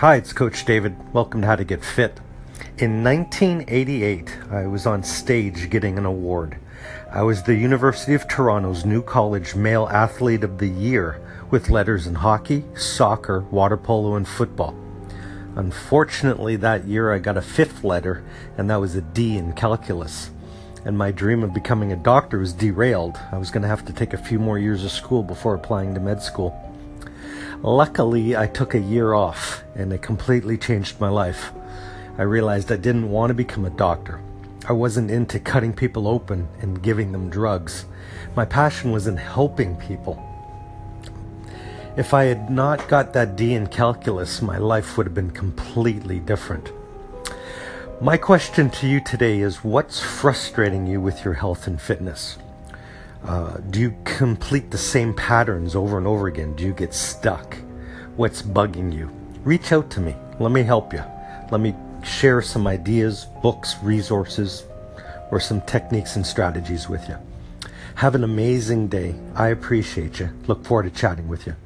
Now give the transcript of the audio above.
Hi, it's Coach David. Welcome to How to Get Fit. In 1988, I was on stage getting an award. I was the University of Toronto's New College Male Athlete of the Year with letters in hockey, soccer, water polo, and football. Unfortunately, that year I got a fifth letter, and that was a D in calculus. And my dream of becoming a doctor was derailed. I was going to have to take a few more years of school before applying to med school. Luckily, I took a year off and it completely changed my life. I realized I didn't want to become a doctor. I wasn't into cutting people open and giving them drugs. My passion was in helping people. If I had not got that D in calculus, my life would have been completely different. My question to you today is what's frustrating you with your health and fitness? Uh, do you complete the same patterns over and over again? Do you get stuck? What's bugging you? Reach out to me. Let me help you. Let me share some ideas, books, resources, or some techniques and strategies with you. Have an amazing day. I appreciate you. Look forward to chatting with you.